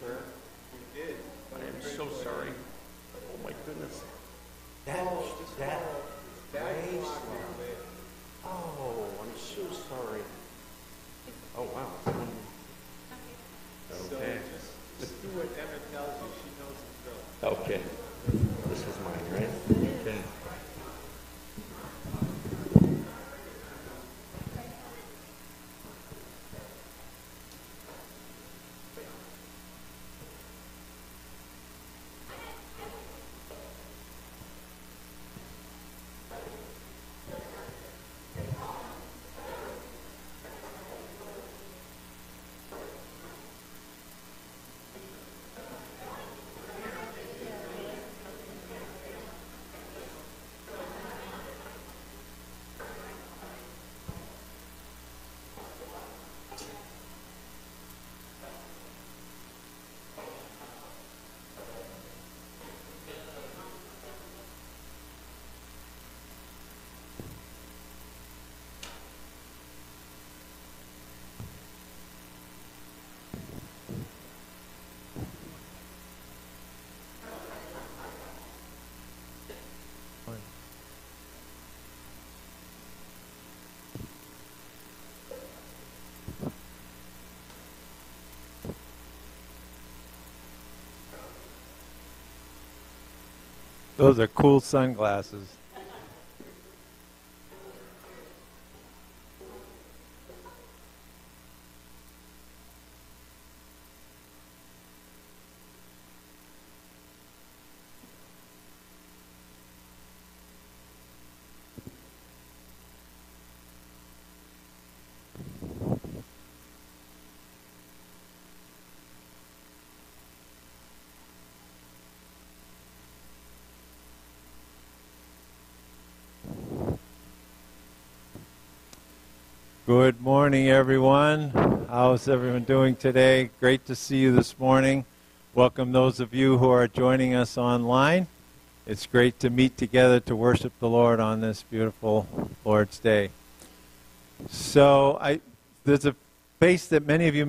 prayer? We did. I am so sorry. Oh my goodness. That, that, Oh, I'm so sorry. Oh wow. Okay. So just, do what Emma tells you. She knows. Okay. This is mine, right? Okay. Those are cool sunglasses. Good morning, everyone. How's everyone doing today? Great to see you this morning. Welcome those of you who are joining us online. It's great to meet together to worship the Lord on this beautiful Lord's Day. So, I, there's a face that many of you may